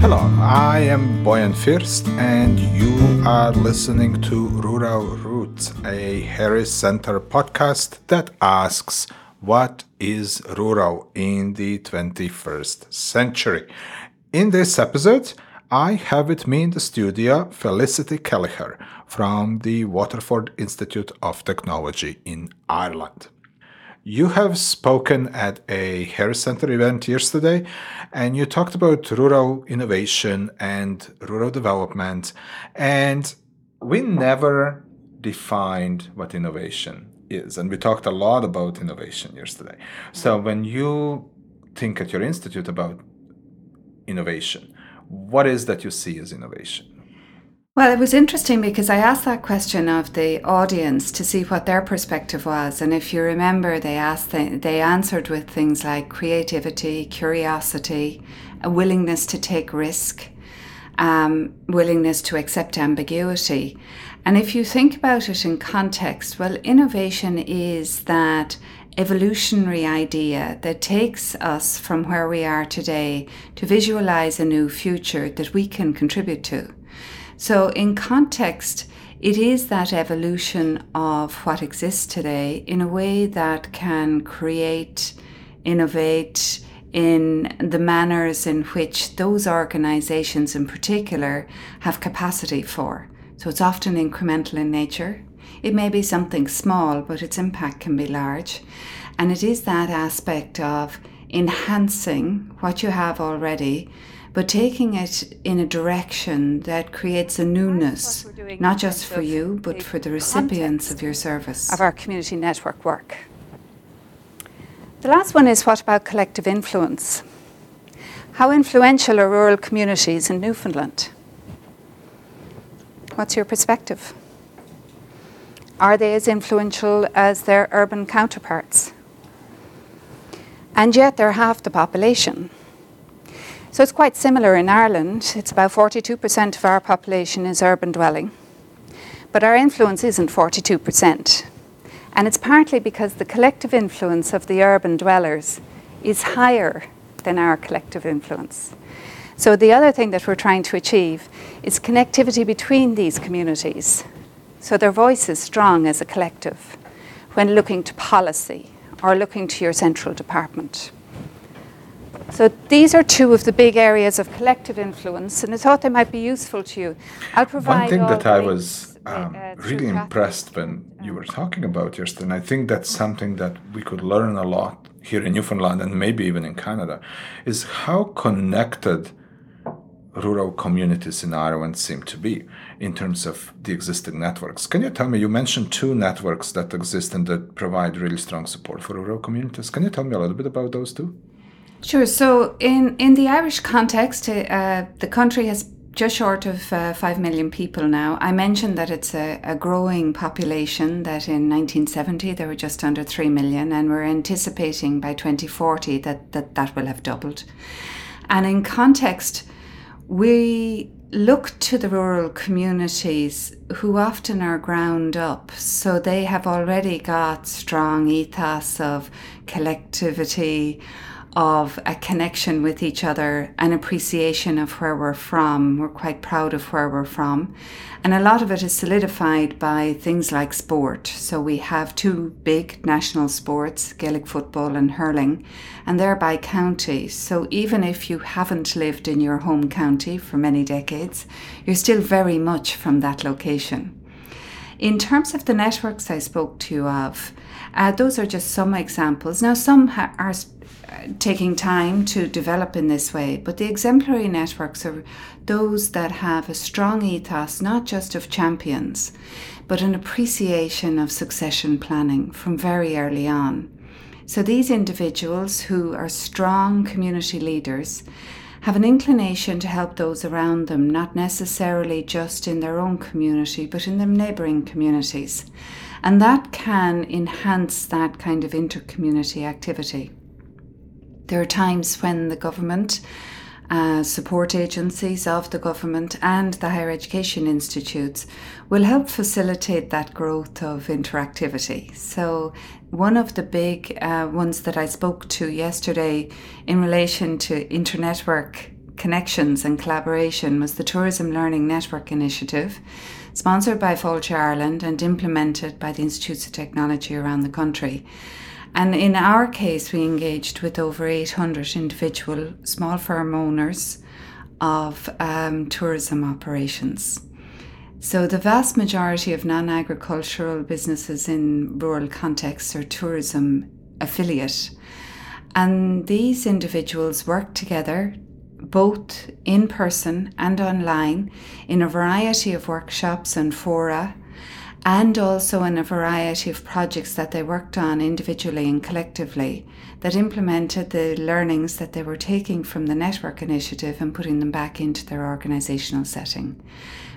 Hello, I am Bojan Fürst, and you are listening to Rural Roots, a Harris Center podcast that asks what is rural in the 21st century. In this episode, I have with me in the studio Felicity Kelleher from the Waterford Institute of Technology in Ireland. You have spoken at a Harris Center event yesterday, and you talked about rural innovation and rural development. And we never defined what innovation is. And we talked a lot about innovation yesterday. So when you think at your institute about innovation, what is that you see as innovation? Well, it was interesting because I asked that question of the audience to see what their perspective was, and if you remember, they asked th- they answered with things like creativity, curiosity, a willingness to take risk, um, willingness to accept ambiguity. And if you think about it in context, well, innovation is that evolutionary idea that takes us from where we are today to visualize a new future that we can contribute to. So, in context, it is that evolution of what exists today in a way that can create, innovate in the manners in which those organizations in particular have capacity for. So, it's often incremental in nature. It may be something small, but its impact can be large. And it is that aspect of enhancing what you have already but taking it in a direction that creates a newness, not just for you, but for the recipients of your service. Of our community network work. The last one is what about collective influence? How influential are rural communities in Newfoundland? What's your perspective? Are they as influential as their urban counterparts? And yet they're half the population. So it's quite similar in Ireland. It's about 42% of our population is urban dwelling. But our influence isn't 42%. And it's partly because the collective influence of the urban dwellers is higher than our collective influence. So the other thing that we're trying to achieve is connectivity between these communities. So their voice is strong as a collective when looking to policy or looking to your central department. So these are two of the big areas of collective influence, and I thought they might be useful to you. I'll provide one thing that I was um, uh, really impressed when you were talking about yesterday, and I think that's something that we could learn a lot here in Newfoundland and maybe even in Canada, is how connected rural communities in Ireland seem to be in terms of the existing networks. Can you tell me? You mentioned two networks that exist and that provide really strong support for rural communities. Can you tell me a little bit about those two? Sure. So, in, in the Irish context, uh, the country has just short of uh, 5 million people now. I mentioned that it's a, a, growing population, that in 1970 there were just under 3 million, and we're anticipating by 2040 that that, that will have doubled. And in context, we look to the rural communities who often are ground up, so they have already got strong ethos of collectivity of a connection with each other, an appreciation of where we're from. We're quite proud of where we're from. And a lot of it is solidified by things like sport. So we have two big national sports, Gaelic football and hurling, and they're by county. So even if you haven't lived in your home county for many decades, you're still very much from that location. In terms of the networks I spoke to you of, uh, those are just some examples. Now, some ha- are taking time to develop in this way, but the exemplary networks are those that have a strong ethos, not just of champions, but an appreciation of succession planning from very early on. So these individuals who are strong community leaders have an inclination to help those around them, not necessarily just in their own community, but in the neighbouring communities. And that can enhance that kind of inter community activity. There are times when the government uh, support agencies of the government and the higher education institutes will help facilitate that growth of interactivity. So, one of the big uh, ones that I spoke to yesterday in relation to internetwork connections and collaboration was the Tourism Learning Network Initiative, sponsored by Fáilte Ireland and implemented by the Institutes of Technology around the country. And in our case, we engaged with over 800 individual small firm owners of um, tourism operations. So, the vast majority of non agricultural businesses in rural contexts are tourism affiliate. And these individuals work together both in person and online in a variety of workshops and fora and also in a variety of projects that they worked on individually and collectively that implemented the learnings that they were taking from the network initiative and putting them back into their organisational setting.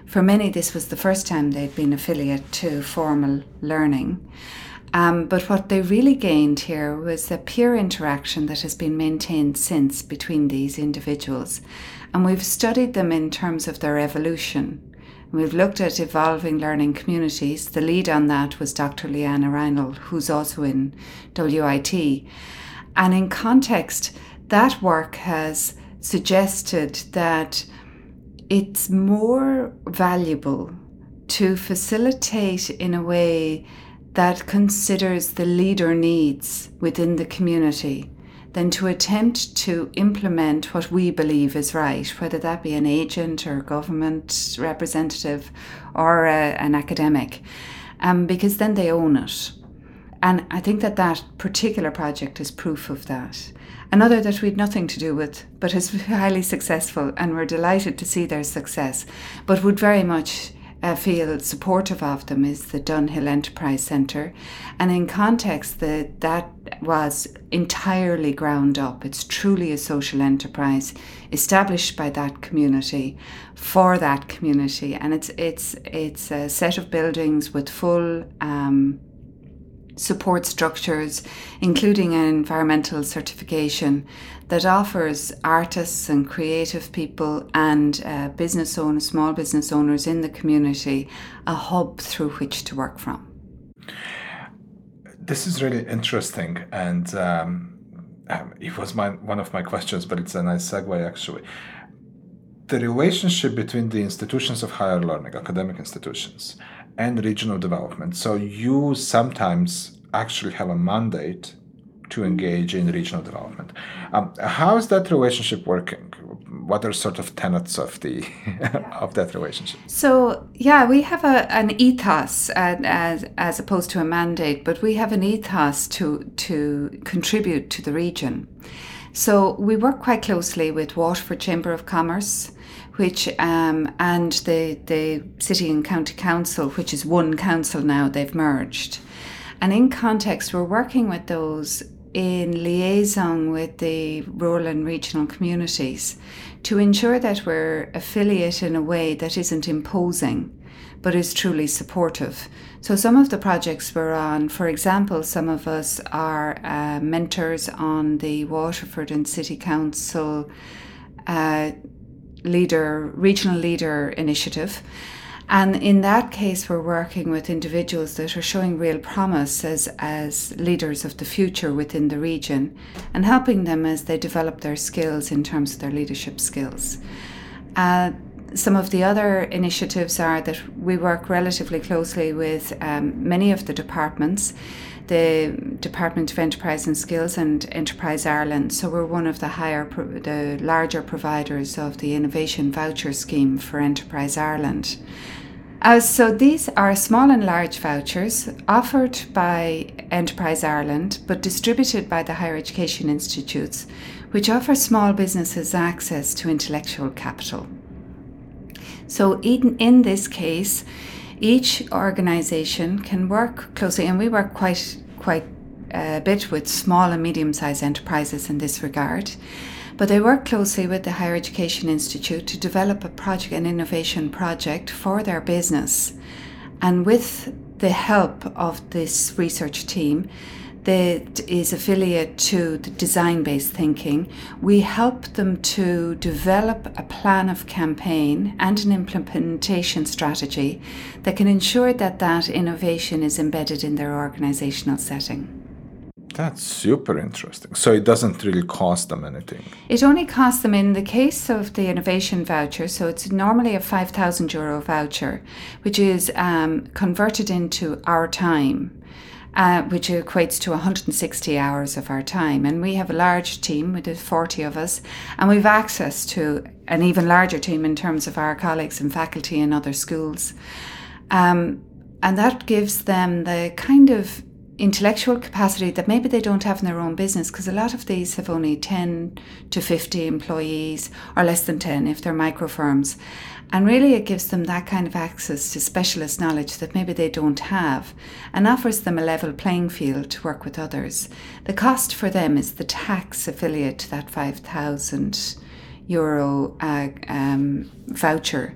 For many, this was the first time they'd been affiliate to formal learning. Um, but what they really gained here was a peer interaction that has been maintained since between these individuals. And we've studied them in terms of their evolution We've looked at evolving learning communities. The lead on that was Dr. Leanna Reinl, who's also in WIT. And in context, that work has suggested that it's more valuable to facilitate in a way that considers the leader needs within the community than to attempt to implement what we believe is right, whether that be an agent or government representative or a, an academic, um, because then they own it. And I think that that particular project is proof of that. Another that we had nothing to do with, but is highly successful, and we're delighted to see their success, but would very much uh, feel supportive of them is the Dunhill Enterprise Centre. And in context, the, that was entirely ground up. It's truly a social enterprise established by that community for that community. And it's, it's, it's a set of buildings with full um, support structures, including an environmental certification that offers artists and creative people and uh, business owners, small business owners in the community, a hub through which to work from. This is really interesting, and um, um, it was my one of my questions, but it's a nice segue actually. The relationship between the institutions of higher learning, academic institutions, and regional development. So you sometimes actually have a mandate to engage in regional development. Um, how is that relationship working? What are sort of tenets of the of that relationship? So yeah, we have a, an ethos as as opposed to a mandate, but we have an ethos to to contribute to the region. So we work quite closely with Waterford Chamber of Commerce, which um, and the the city and county council, which is one council now. They've merged. And in context, we're working with those in liaison with the rural and regional communities to ensure that we're affiliate in a way that isn't imposing but is truly supportive. So, some of the projects we're on, for example, some of us are uh, mentors on the Waterford and City Council uh, leader, regional leader initiative. And in that case, we're working with individuals that are showing real promise as, as leaders of the future within the region and helping them as they develop their skills in terms of their leadership skills. Uh, some of the other initiatives are that we work relatively closely with um, many of the departments, the Department of Enterprise and Skills and Enterprise Ireland. So we're one of the higher, the larger providers of the innovation voucher scheme for Enterprise Ireland. Uh, so these are small and large vouchers offered by Enterprise Ireland but distributed by the Higher Education Institutes, which offer small businesses access to intellectual capital. So in, in this case, each organisation can work closely, and we work quite quite a bit with small and medium-sized enterprises in this regard. But they work closely with the Higher Education Institute to develop a project, an innovation project for their business. And with the help of this research team, that is affiliate to the design based thinking. We help them to develop a plan of campaign and an implementation strategy that can ensure that that innovation is embedded in their organizational setting. That's super interesting. So it doesn't really cost them anything. It only costs them in the case of the innovation voucher. So it's normally a five thousand euro voucher, which is um, converted into our time. Uh, which equates to 160 hours of our time. And we have a large team, we did 40 of us, and we've access to an even larger team in terms of our colleagues and faculty in other schools. Um, and that gives them the kind of intellectual capacity that maybe they don't have in their own business because a lot of these have only 10 to 50 employees or less than 10 if they're micro firms. And really, it gives them that kind of access to specialist knowledge that maybe they don't have and offers them a level playing field to work with others. The cost for them is the tax affiliate to that 5,000 euro uh, um, voucher,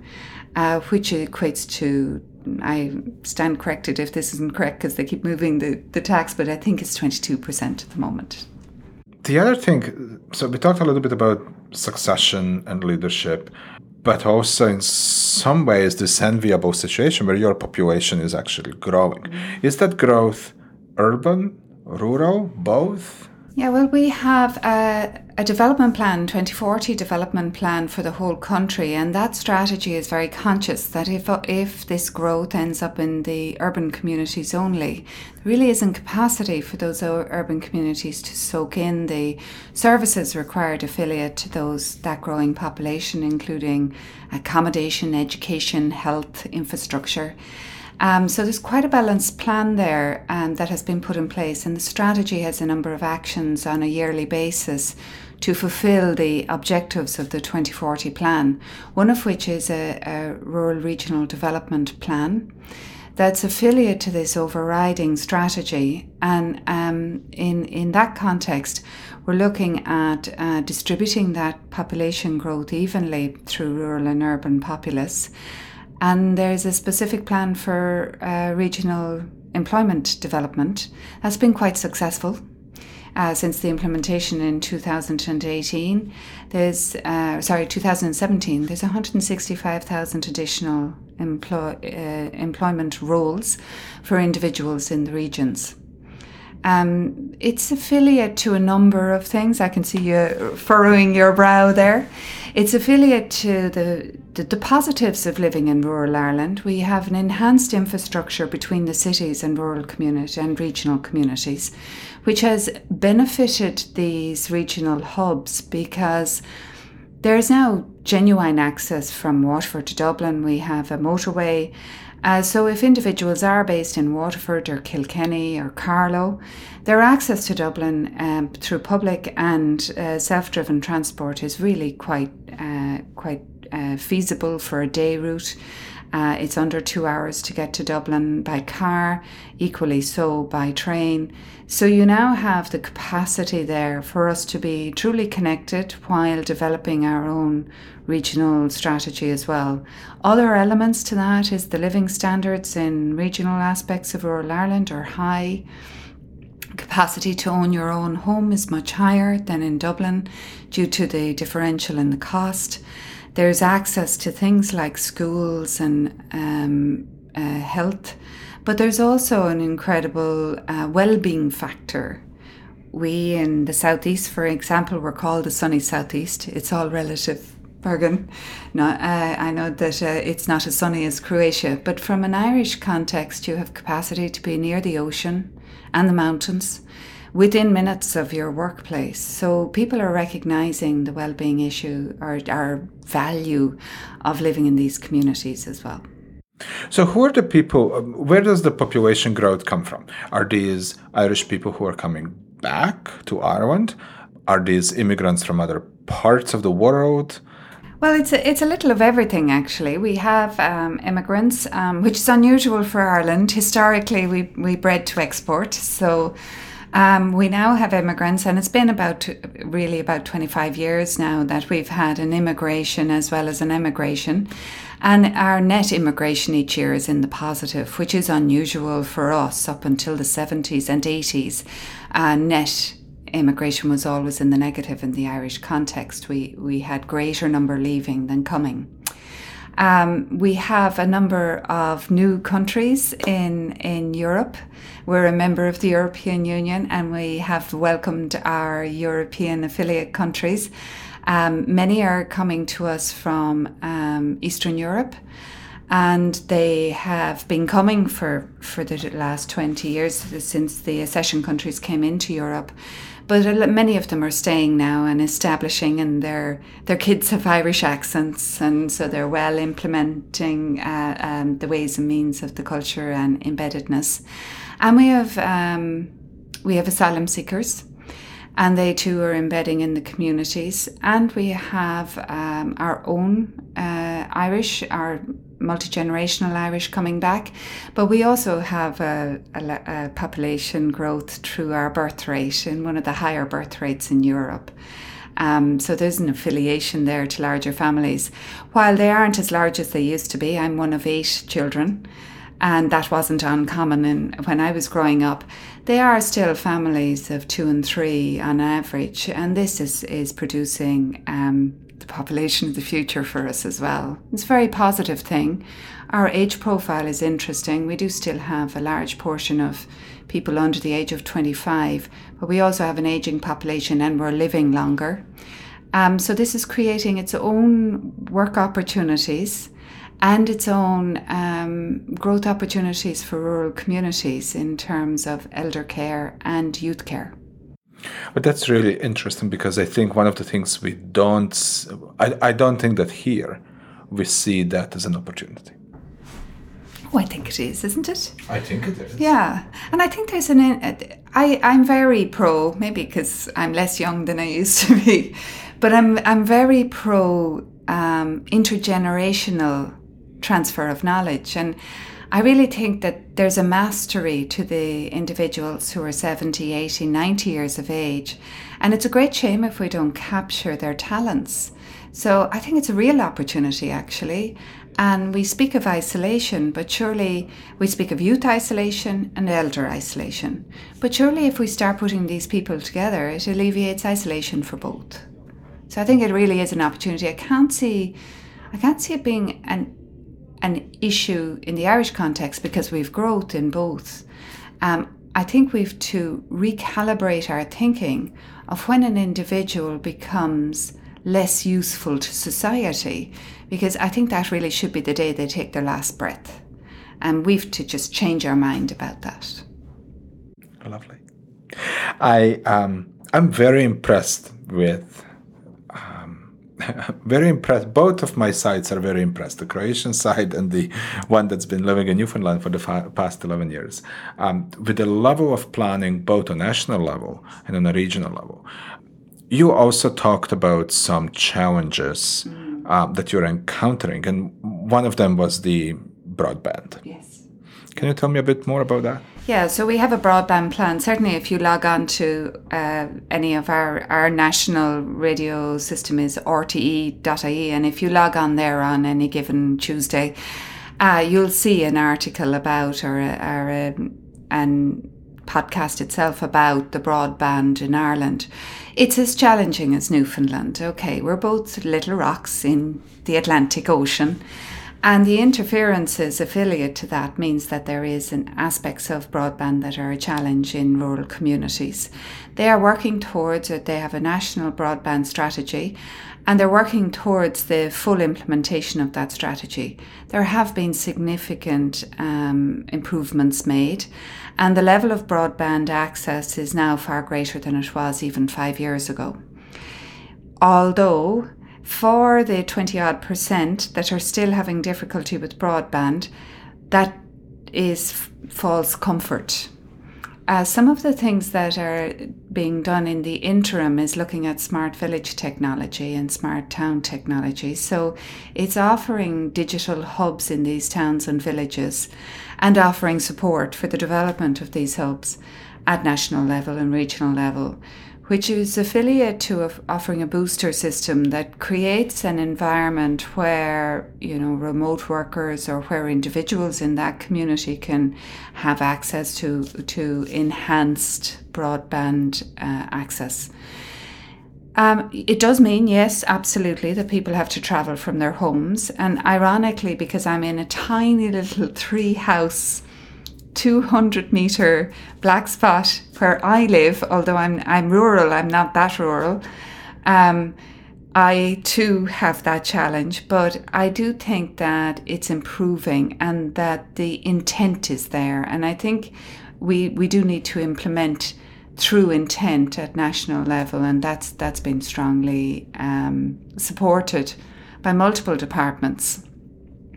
uh, which equates to I stand corrected if this isn't correct because they keep moving the, the tax, but I think it's 22% at the moment. The other thing, so we talked a little bit about succession and leadership, but also in some ways this enviable situation where your population is actually growing. Mm-hmm. Is that growth urban, rural, both? Yeah, well, we have a, a, development plan, 2040 development plan for the whole country, and that strategy is very conscious that if if this growth ends up in the urban communities only, there really isn't capacity for those urban communities to soak in the services required affiliate to those that growing population, including accommodation, education, health, infrastructure. Um, so there's quite a balanced plan there um, that has been put in place, and the strategy has a number of actions on a yearly basis to fulfil the objectives of the 2040 plan, one of which is a, a rural regional development plan that's affiliate to this overriding strategy. And um, in, in that context, we're looking at uh, distributing that population growth evenly through rural and urban populace and there's a specific plan for uh, regional employment development that's been quite successful. Uh, since the implementation in 2018, there's uh, sorry 2017. There's 165,000 additional employ, uh, employment roles for individuals in the regions. Um, it's affiliate to a number of things. I can see you furrowing your brow there. It's affiliate to the, the, the, positives of living in rural Ireland. We have an enhanced infrastructure between the cities and rural community and regional communities, which has benefited these regional hubs because there's now genuine access from Waterford to Dublin. We have a motorway. Uh, so, if individuals are based in Waterford or Kilkenny or Carlow, their access to Dublin um, through public and uh, self-driven transport is really quite uh, quite uh, feasible for a day route. Uh, it's under two hours to get to Dublin by car, equally so by train. So you now have the capacity there for us to be truly connected while developing our own regional strategy as well. Other elements to that is the living standards in regional aspects of rural Ireland are high. Capacity to own your own home is much higher than in Dublin due to the differential in the cost. There's access to things like schools and um, uh, health, but there's also an incredible uh, well-being factor. We in the southeast, for example, we're called the sunny southeast. It's all relative. Bergen. No, uh, I know that uh, it's not as sunny as Croatia, but from an Irish context, you have capacity to be near the ocean and the mountains within minutes of your workplace. So people are recognizing the well-being issue or our value of living in these communities as well. So, who are the people? Um, where does the population growth come from? Are these Irish people who are coming back to Ireland? Are these immigrants from other parts of the world? Well, it's a, it's a little of everything, actually. We have um, immigrants, um, which is unusual for Ireland. Historically, we, we bred to export. So Um, we now have immigrants, and it's been about really about 25 years now that we've had an immigration as well as an emigration. And our net immigration each year is in the positive, which is unusual for us up until the 70s and 80s. Uh, net immigration was always in the negative in the Irish context. We, we had greater number leaving than coming. Um, we have a number of new countries in in Europe. We're a member of the European Union, and we have welcomed our European affiliate countries. Um, many are coming to us from um, Eastern Europe, and they have been coming for for the last twenty years since the accession countries came into Europe but many of them are staying now and establishing, and their their kids have Irish accents, and so they're well implementing uh, um, the ways and means of the culture and embeddedness. And we have um, we have asylum seekers, and they too are embedding in the communities. And we have um, our own uh, Irish, our multi generational Irish coming back, but we also have a, a, a, population growth through our birth rate in one of the higher birth rates in Europe. Um, so there's an affiliation there to larger families. While they aren't as large as they used to be, I'm one of eight children, and that wasn't uncommon in, when I was growing up. They are still families of two and three on average, and this is, is producing um, the population of the future for us as well. It's a very positive thing. Our age profile is interesting. We do still have a large portion of people under the age of 25, but we also have an aging population and we're living longer. Um, so this is creating its own work opportunities and its own um, growth opportunities for rural communities in terms of elder care and youth care. But that's really interesting because I think one of the things we don't, I, I don't think that here we see that as an opportunity. Oh, I think it is, isn't it? I think it is. Yeah, and I think there's an. I I'm very pro, maybe because I'm less young than I used to be, but I'm I'm very pro um, intergenerational transfer of knowledge and I really think that there's a mastery to the individuals who are 70, 80, 90 years of age. And it's a great shame if we don't capture their talents. So I think it's a real opportunity, actually. And we speak of isolation, but surely we speak of youth isolation and elder isolation. But surely if we start putting these people together, it alleviates isolation for both. So I think it really is an opportunity. I can't see I can't see it being an an issue in the Irish context because we've growth in both. Um, I think we've to recalibrate our thinking of when an individual becomes less useful to society, because I think that really should be the day they take their last breath. And we've to just change our mind about that. Lovely. I um, I'm very impressed with very impressed. Both of my sides are very impressed. The Croatian side and the one that's been living in Newfoundland for the fa- past 11 years. Um, with the level of planning, both on national level and on a regional level. You also talked about some challenges mm. um, that you're encountering, and one of them was the broadband. Yes. Can you tell me a bit more about that? Yeah, so we have a broadband plan. Certainly, if you log on to uh, any of our, our national radio system is rte.ie, and if you log on there on any given Tuesday, uh, you'll see an article about or, or um, an podcast itself about the broadband in Ireland. It's as challenging as Newfoundland. Okay, we're both little rocks in the Atlantic Ocean. And the interferences affiliate to that means that there is an aspects of broadband that are a challenge in rural communities. They are working towards it. They have a national broadband strategy and they're working towards the full implementation of that strategy. There have been significant um, improvements made and the level of broadband access is now far greater than it was even five years ago. Although for the 20 odd percent that are still having difficulty with broadband, that is false comfort. uh, some of the things that are being done in the interim is looking at smart village technology and smart town technology. So it's offering digital hubs in these towns and villages and offering support for the development of these hubs at national level and regional level which is affiliate to a, offering a booster system that creates an environment where you know remote workers or where individuals in that community can have access to to enhanced broadband uh, access. Um, it does mean, yes, absolutely, that people have to travel from their homes. And ironically, because I'm in a tiny little three house 200 meter black spot where I live, although I'm, I'm rural, I'm not that rural. Um, I too have that challenge, but I do think that it's improving and that the intent is there. And I think we, we do need to implement through intent at national level, and that's that's been strongly um, supported by multiple departments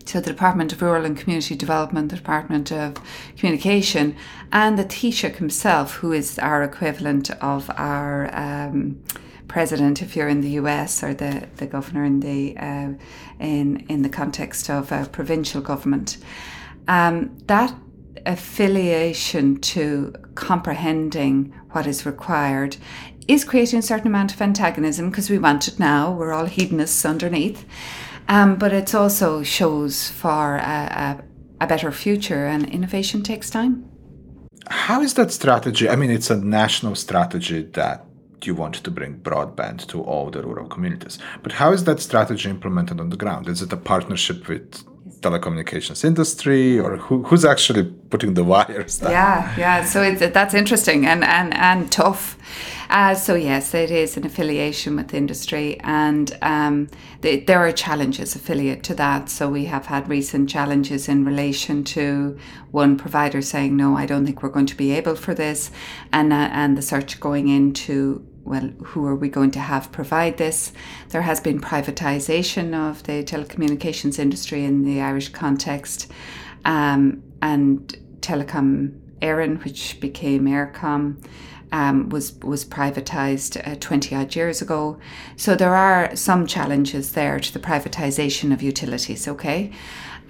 to the Department of Rural and Community Development, the Department of Communication, and the Taoiseach himself, who is our equivalent of our um, president if you're in the US or the, the governor in the uh, in in the context of a provincial government. Um, that affiliation to comprehending what is required is creating a certain amount of antagonism because we want it now. We're all hedonists underneath. Um, but it also shows for a, a, a better future, and innovation takes time. How is that strategy? I mean, it's a national strategy that you want to bring broadband to all the rural communities. But how is that strategy implemented on the ground? Is it a partnership with telecommunications industry or who, who's actually putting the wires down? Yeah, yeah. So it's, that's interesting and, and, and tough. Uh, so yes, it is an affiliation with industry, and um, the, there are challenges affiliate to that. So we have had recent challenges in relation to one provider saying, "No, I don't think we're going to be able for this," and uh, and the search going into well, who are we going to have provide this? There has been privatisation of the telecommunications industry in the Irish context, um, and Telecom Éireann, which became Eircom um, was was privatised uh, 20 odd years ago. So there are some challenges there to the privatisation of utilities. Okay,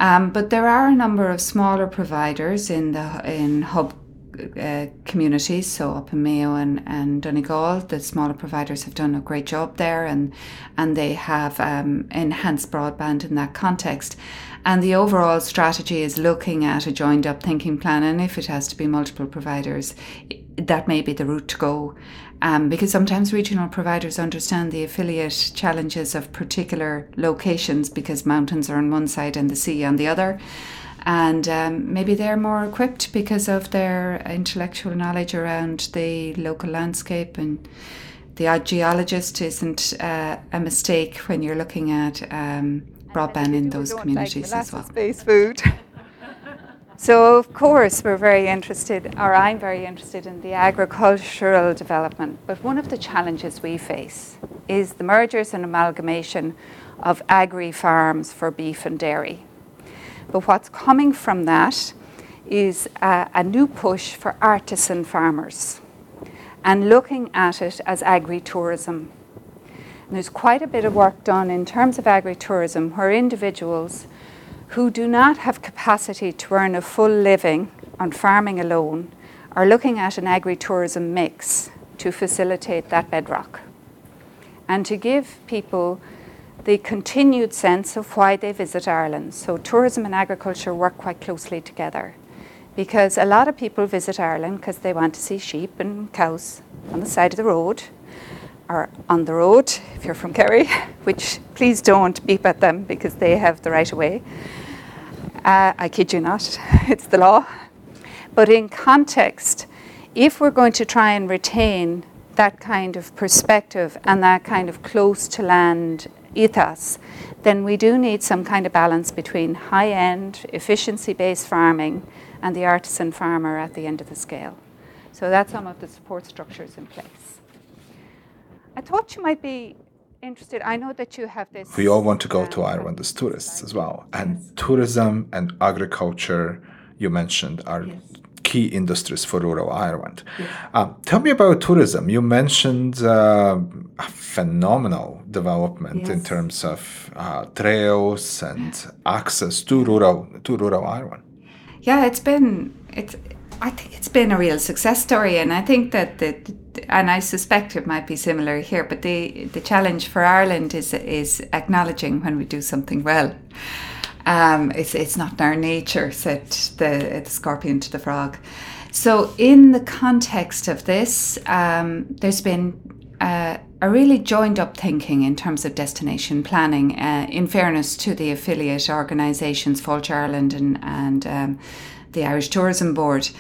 um, but there are a number of smaller providers in the in hub uh, communities, so up in Mayo and, and Donegal, the smaller providers have done a great job there and and they have um, enhanced broadband in that context. And the overall strategy is looking at a joined up thinking plan, and if it has to be multiple providers, that may be the route to go. Um, because sometimes regional providers understand the affiliate challenges of particular locations because mountains are on one side and the sea on the other. And um, maybe they're more equipped because of their intellectual knowledge around the local landscape and the odd geologist isn't uh, a mistake when you're looking at um, broadband in those communities like as well. Space food. So, of course, we're very interested, or I'm very interested in the agricultural development. But one of the challenges we face is the mergers and amalgamation of agri farms for beef and dairy. But what's coming from that is a, a new push for artisan farmers and looking at it as agri tourism. There's quite a bit of work done in terms of agri tourism where individuals who do not have capacity to earn a full living on farming alone are looking at an agritourism mix to facilitate that bedrock and to give people the continued sense of why they visit Ireland. So, tourism and agriculture work quite closely together because a lot of people visit Ireland because they want to see sheep and cows on the side of the road or on the road if you're from Kerry, which please don't beep at them because they have the right of way. Uh, I kid you not, it's the law. But in context, if we're going to try and retain that kind of perspective and that kind of close to land ethos, then we do need some kind of balance between high end, efficiency based farming and the artisan farmer at the end of the scale. So that's some of the support structures in place. I thought you might be interested. I know that you have this. We all want to go to um, Ireland as tourists as well. And tourism and agriculture, you mentioned, are yes. Key industries for rural Ireland. Um, tell me about tourism. You mentioned uh, a phenomenal development in terms of uh, trails and access to rural to rural Ireland. Yeah, it's been it's. I think it's been a real success story, and I think that the and I suspect it might be similar here. But the the challenge for Ireland is is acknowledging when we do something well. Um, it's it's not in our nature, said the the scorpion to the frog. So in the context of this, um, there's been uh, a really joined up thinking in terms of destination planning. Uh, in fairness to the affiliate organisations, Fáilte Ireland and and um, the Irish Tourism Board.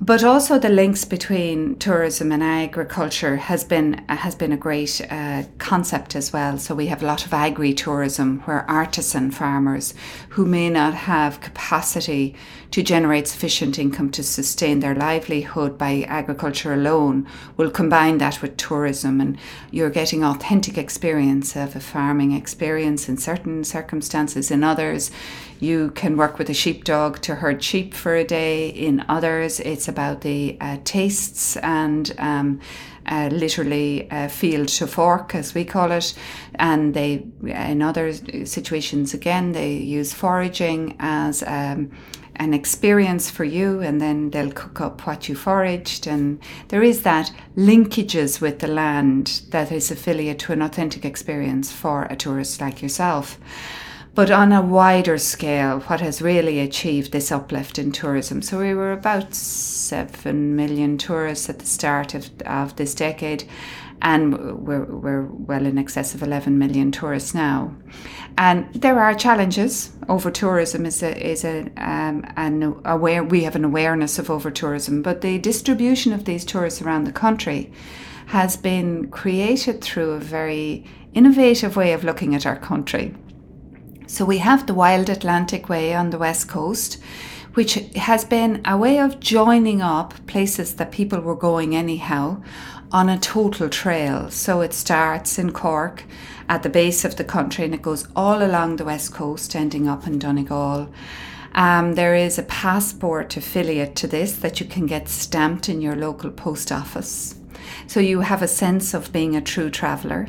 But also the links between tourism and agriculture has been has been a great uh, concept as well. So we have a lot of agri-tourism where artisan farmers who may not have capacity to generate sufficient income to sustain their livelihood by agriculture alone will combine that with tourism and you're getting authentic experience of a farming experience in certain circumstances. In others, you can work with a sheepdog to herd sheep for a day. In others, it's about the uh, tastes and um, uh, literally uh, field to fork, as we call it. And they, in other situations, again, they use foraging as um, an experience for you, and then they'll cook up what you foraged. And there is that linkages with the land that is affiliate to an authentic experience for a tourist like yourself. But on a wider scale, what has really achieved this uplift in tourism? So we were about 7 million tourists at the start of, of this decade, and we're, we're well in excess of 11 million tourists now. And there are challenges. Over tourism is a, is a, um, an aware, we have an awareness of over tourism, but the distribution of these tourists around the country has been created through a very innovative way of looking at our country. So we have the Wild Atlantic Way on the west coast, which has been a way of joining up places that people were going anyhow on a total trail. So it starts in Cork at the base of the country and it goes all along the west coast, ending up in Donegal. Um, there is a passport affiliate to this that you can get stamped in your local post office. So you have a sense of being a true traveller.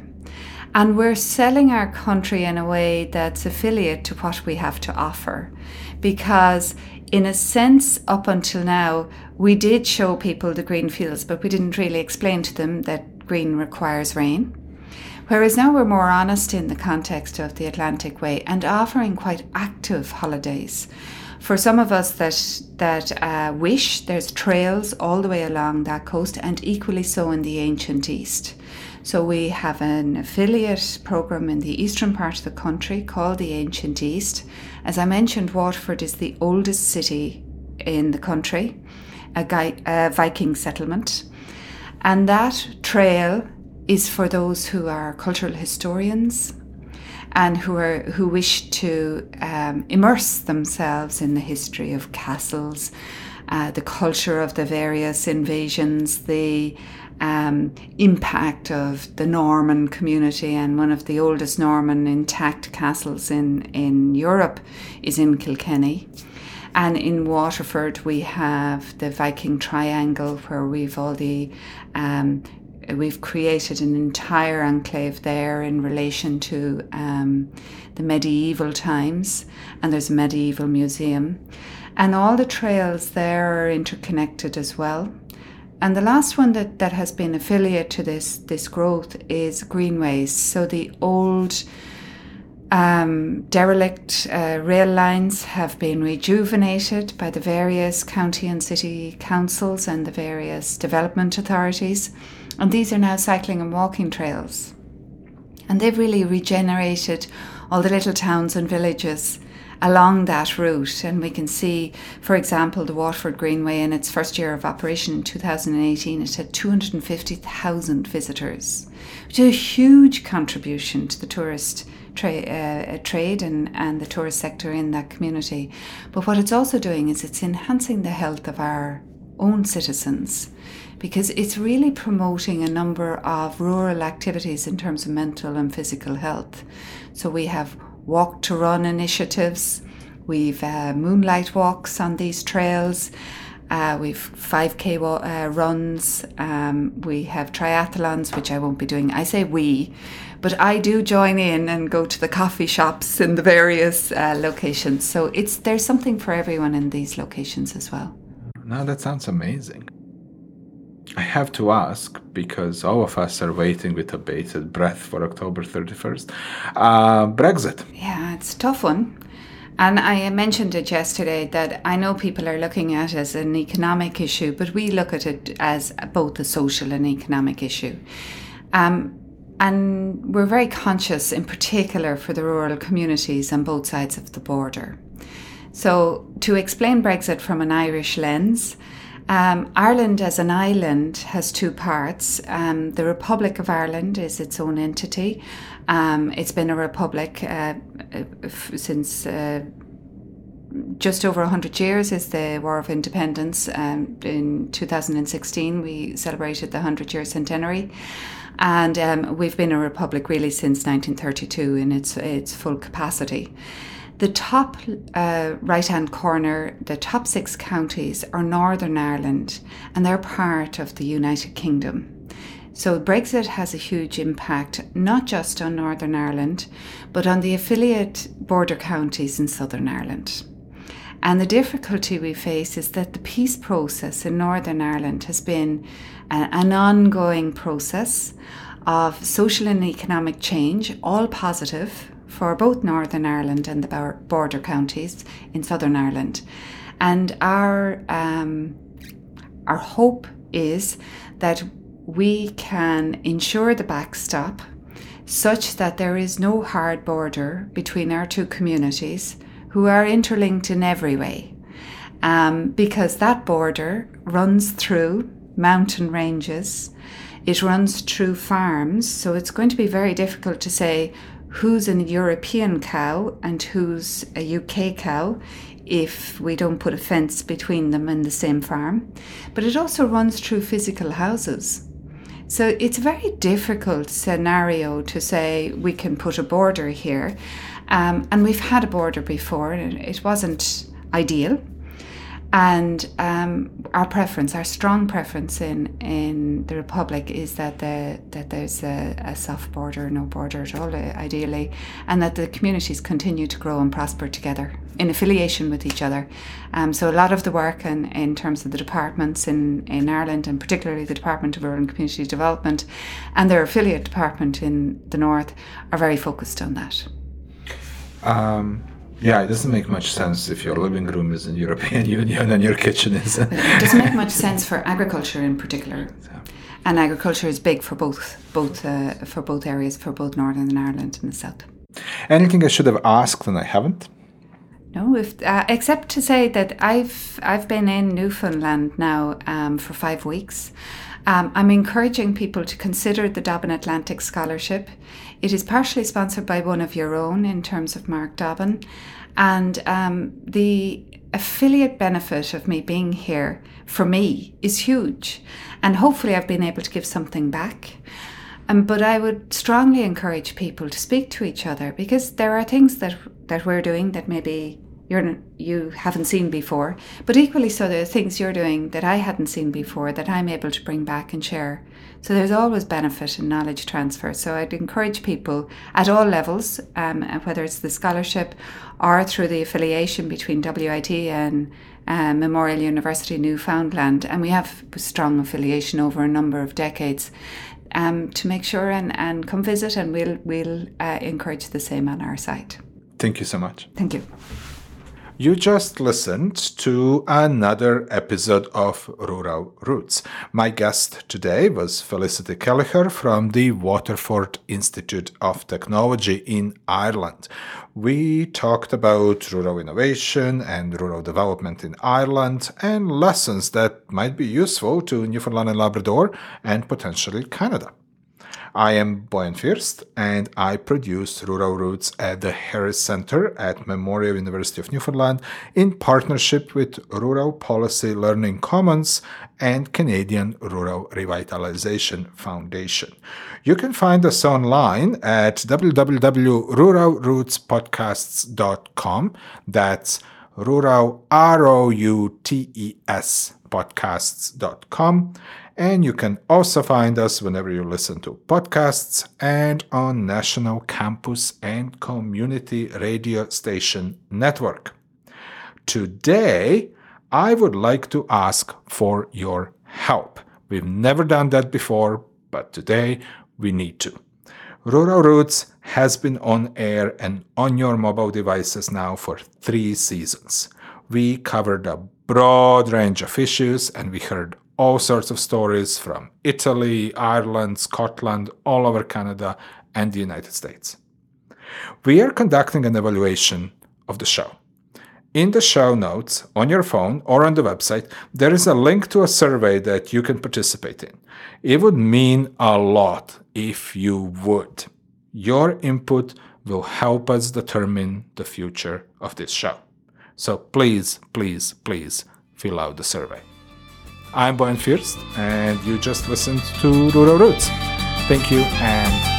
And we're selling our country in a way that's affiliate to what we have to offer. Because, in a sense, up until now, we did show people the green fields, but we didn't really explain to them that green requires rain. Whereas now we're more honest in the context of the Atlantic Way and offering quite active holidays. For some of us that that uh, wish, there's trails all the way along that coast, and equally so in the ancient East. So we have an affiliate program in the eastern part of the country called the Ancient East. As I mentioned, Waterford is the oldest city in the country, a, guy, a Viking settlement, and that trail is for those who are cultural historians and who are who wish to um, immerse themselves in the history of castles, uh, the culture of the various invasions, the um, impact of the Norman community, and one of the oldest Norman intact castles in in Europe is in Kilkenny. And in Waterford, we have the Viking Triangle, where we've all the um, we've created an entire enclave there in relation to um, the medieval times, and there's a medieval museum. And all the trails there are interconnected as well. And the last one that, that has been affiliate to this, this growth is greenways. So the old um, derelict uh, rail lines have been rejuvenated by the various county and city councils and the various development authorities. And these are now cycling and walking trails. And they've really regenerated all the little towns and villages along that route. And we can see, for example, the Waterford Greenway in its first year of operation in 2018, it had 250,000 visitors, which is a huge contribution to the tourist tra- uh, trade and, and the tourist sector in that community. But what it's also doing is it's enhancing the health of our own citizens because it's really promoting a number of rural activities in terms of mental and physical health. So we have walk to run initiatives, we've uh, moonlight walks on these trails, Uh, we've 5k uh, runs. Um, we have triathlons, which I won't be doing. I say we, but I do join in and go to the coffee shops in the various uh, locations. So it's there's something for everyone in these locations as well. Now that sounds amazing. I have to ask because all of us are waiting with a bated breath for October 31st. Uh, Brexit. Yeah, it's a tough one. And I mentioned it yesterday that I know people are looking at it as an economic issue, but we look at it as both a social and economic issue. Um, and we're very conscious, in particular, for the rural communities on both sides of the border. So, to explain Brexit from an Irish lens, um, Ireland as an island has two parts. Um, the Republic of Ireland is its own entity. Um, it's been a republic uh, f- since uh, just over 100 years is the War of Independence. Um, in 2016, we celebrated the 100 year centenary. And um, we've been a republic really since 1932 in its, its full capacity. The top uh, right hand corner, the top six counties are Northern Ireland and they're part of the United Kingdom. So Brexit has a huge impact, not just on Northern Ireland, but on the affiliate border counties in Southern Ireland. And the difficulty we face is that the peace process in Northern Ireland has been a, an ongoing process of social and economic change, all positive, for both Northern Ireland and the border counties in Southern Ireland. And our, um, our hope is that we can ensure the backstop such that there is no hard border between our two communities who are interlinked in every way. Um, because that border runs through mountain ranges, it runs through farms, so it's going to be very difficult to say who's a European cow and who's a UK cow if we don't put a fence between them in the same farm. But it also runs through physical houses. So it's a very difficult scenario to say we can put a border here. Um, and we've had a border before, and it wasn't ideal. And um, our preference, our strong preference in, in the Republic is that the, that there's a, a, soft border, no border at all, ideally, and that the communities continue to grow and prosper together in affiliation with each other. Um, so a lot of the work in, in terms of the departments in, in Ireland, and particularly the Department of Rural and Community Development and their affiliate department in the North, are very focused on that. Um yeah, it doesn't make much sense if your living room is in European Union and your kitchen is. it doesn't make much sense for agriculture in particular, and agriculture is big for both both uh, for both areas for both Northern Ireland and the South. Anything I should have asked and I haven't. No, if uh, except to say that I've I've been in Newfoundland now um, for five weeks. Um, I'm encouraging people to consider the Dobbin Atlantic Scholarship. It is partially sponsored by one of your own in terms of Mark Dobbin. And um, the affiliate benefit of me being here for me is huge. And hopefully, I've been able to give something back. Um, but I would strongly encourage people to speak to each other because there are things that, that we're doing that maybe you're you haven't seen before. But equally so, there are things you're doing that I hadn't seen before that I'm able to bring back and share. So there's always benefit in knowledge transfer. So I'd encourage people at all levels, um, whether it's the scholarship or through the affiliation between WIT and uh, Memorial University Newfoundland, and we have strong affiliation over a number of decades. Um, to make sure and, and come visit, and we'll we'll uh, encourage the same on our site. Thank you so much. Thank you. You just listened to another episode of Rural Routes. My guest today was Felicity Kelleher from the Waterford Institute of Technology in Ireland. We talked about rural innovation and rural development in Ireland and lessons that might be useful to Newfoundland and Labrador and potentially Canada. I am Bojan Fürst, and I produce Rural Routes at the Harris Center at Memorial University of Newfoundland in partnership with Rural Policy Learning Commons and Canadian Rural Revitalization Foundation. You can find us online at www.ruralroutespodcasts.com. That's rural, R O U T E S ruralpodcasts.com. And you can also find us whenever you listen to podcasts and on National Campus and Community Radio Station Network. Today, I would like to ask for your help. We've never done that before, but today we need to. Rural Routes has been on air and on your mobile devices now for three seasons. We covered a broad range of issues and we heard all sorts of stories from Italy, Ireland, Scotland, all over Canada, and the United States. We are conducting an evaluation of the show. In the show notes, on your phone, or on the website, there is a link to a survey that you can participate in. It would mean a lot if you would. Your input will help us determine the future of this show. So please, please, please fill out the survey. I'm Bojan Fürst, and you just listened to Rural Routes. Thank you and